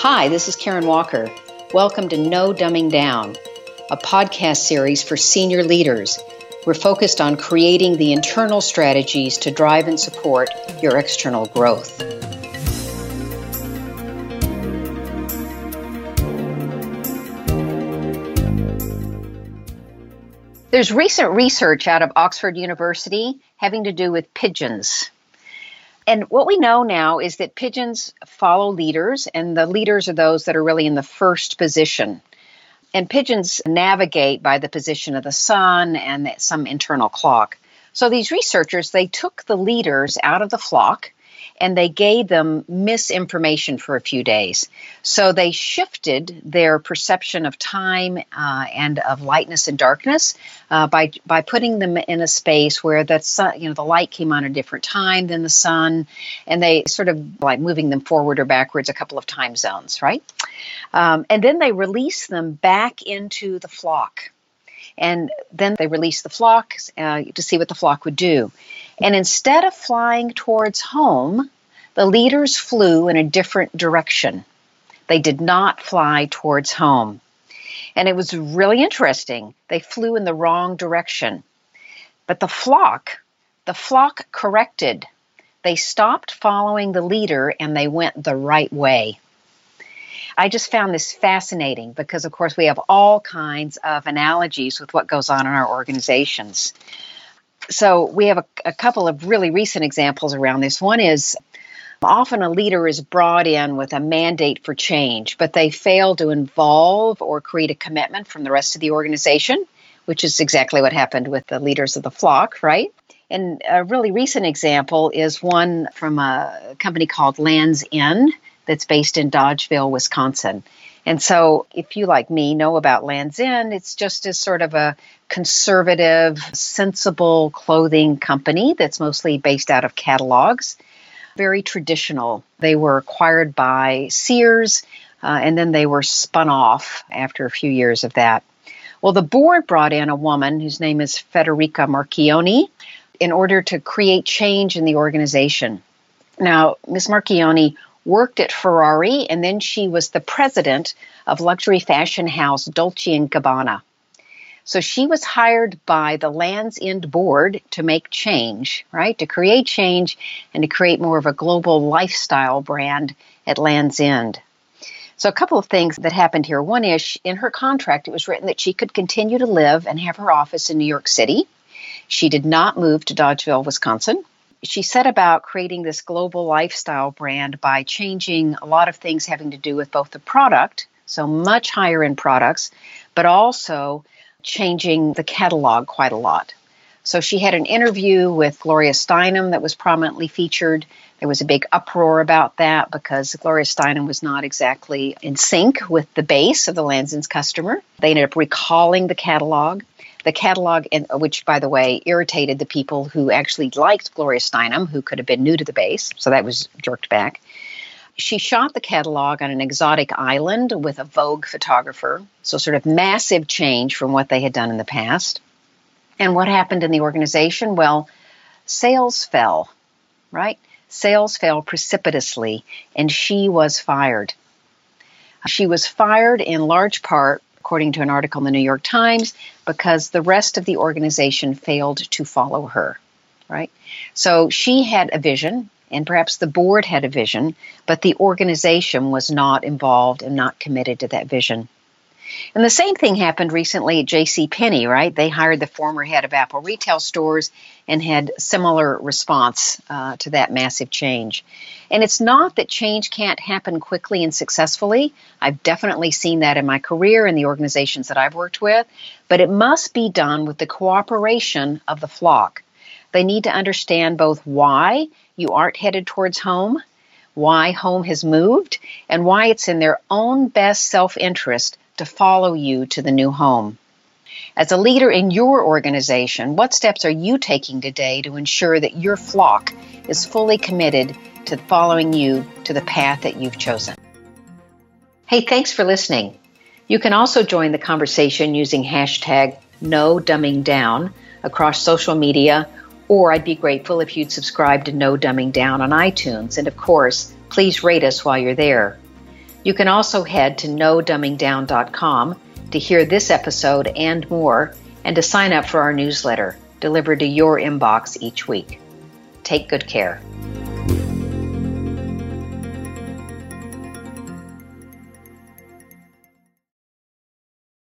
Hi, this is Karen Walker. Welcome to No Dumbing Down, a podcast series for senior leaders. We're focused on creating the internal strategies to drive and support your external growth. There's recent research out of Oxford University having to do with pigeons. And what we know now is that pigeons follow leaders, and the leaders are those that are really in the first position. And pigeons navigate by the position of the sun and some internal clock. So these researchers, they took the leaders out of the flock and they gave them misinformation for a few days. So they shifted their perception of time uh, and of lightness and darkness uh, by by putting them in a space where the sun, you know, the light came on a different time than the sun, and they sort of like moving them forward or backwards a couple of time zones, right? Um, and then they release them back into the flock. And then they released the flock uh, to see what the flock would do. And instead of flying towards home, the leaders flew in a different direction. They did not fly towards home. And it was really interesting. They flew in the wrong direction. But the flock, the flock corrected. They stopped following the leader and they went the right way. I just found this fascinating because, of course, we have all kinds of analogies with what goes on in our organizations so we have a, a couple of really recent examples around this. One is Often a leader is brought in with a mandate for change, but they fail to involve or create a commitment from the rest of the organization, which is exactly what happened with the leaders of the flock, right? And a really recent example is one from a company called Land's End that's based in Dodgeville, Wisconsin. And so, if you, like me, know about Land's End, it's just as sort of a conservative, sensible clothing company that's mostly based out of catalogs. Very traditional. They were acquired by Sears uh, and then they were spun off after a few years of that. Well, the board brought in a woman whose name is Federica Marchioni in order to create change in the organization. Now, Ms. Marchioni worked at Ferrari, and then she was the president of luxury fashion house Dolce & Gabbana. So she was hired by the Land's End board to make change, right? To create change and to create more of a global lifestyle brand at Land's End. So, a couple of things that happened here. One is in her contract, it was written that she could continue to live and have her office in New York City. She did not move to Dodgeville, Wisconsin she set about creating this global lifestyle brand by changing a lot of things having to do with both the product, so much higher end products, but also changing the catalog quite a lot. So she had an interview with Gloria Steinem that was prominently featured. There was a big uproar about that because Gloria Steinem was not exactly in sync with the base of the Land's End's customer. They ended up recalling the catalog the catalog, in, uh, which, by the way, irritated the people who actually liked Gloria Steinem, who could have been new to the base, so that was jerked back. She shot the catalog on an exotic island with a Vogue photographer, so sort of massive change from what they had done in the past. And what happened in the organization? Well, sales fell, right? Sales fell precipitously, and she was fired. She was fired in large part according to an article in the New York Times, because the rest of the organization failed to follow her, right? So she had a vision, and perhaps the board had a vision, but the organization was not involved and not committed to that vision. And the same thing happened recently at J.C. Penney, right? They hired the former head of Apple retail stores and had similar response uh, to that massive change. And it's not that change can't happen quickly and successfully. I've definitely seen that in my career in the organizations that I've worked with, but it must be done with the cooperation of the flock. They need to understand both why you aren't headed towards home, why home has moved, and why it's in their own best self interest to follow you to the new home. As a leader in your organization, what steps are you taking today to ensure that your flock is fully committed to following you to the path that you've chosen? Hey, thanks for listening. You can also join the conversation using hashtag no dumbing down across social media, or I'd be grateful if you'd subscribe to No Dumbing Down on iTunes. And of course, please rate us while you're there. You can also head to nodumbingdown.com to hear this episode and more, and to sign up for our newsletter delivered to your inbox each week. Take good care.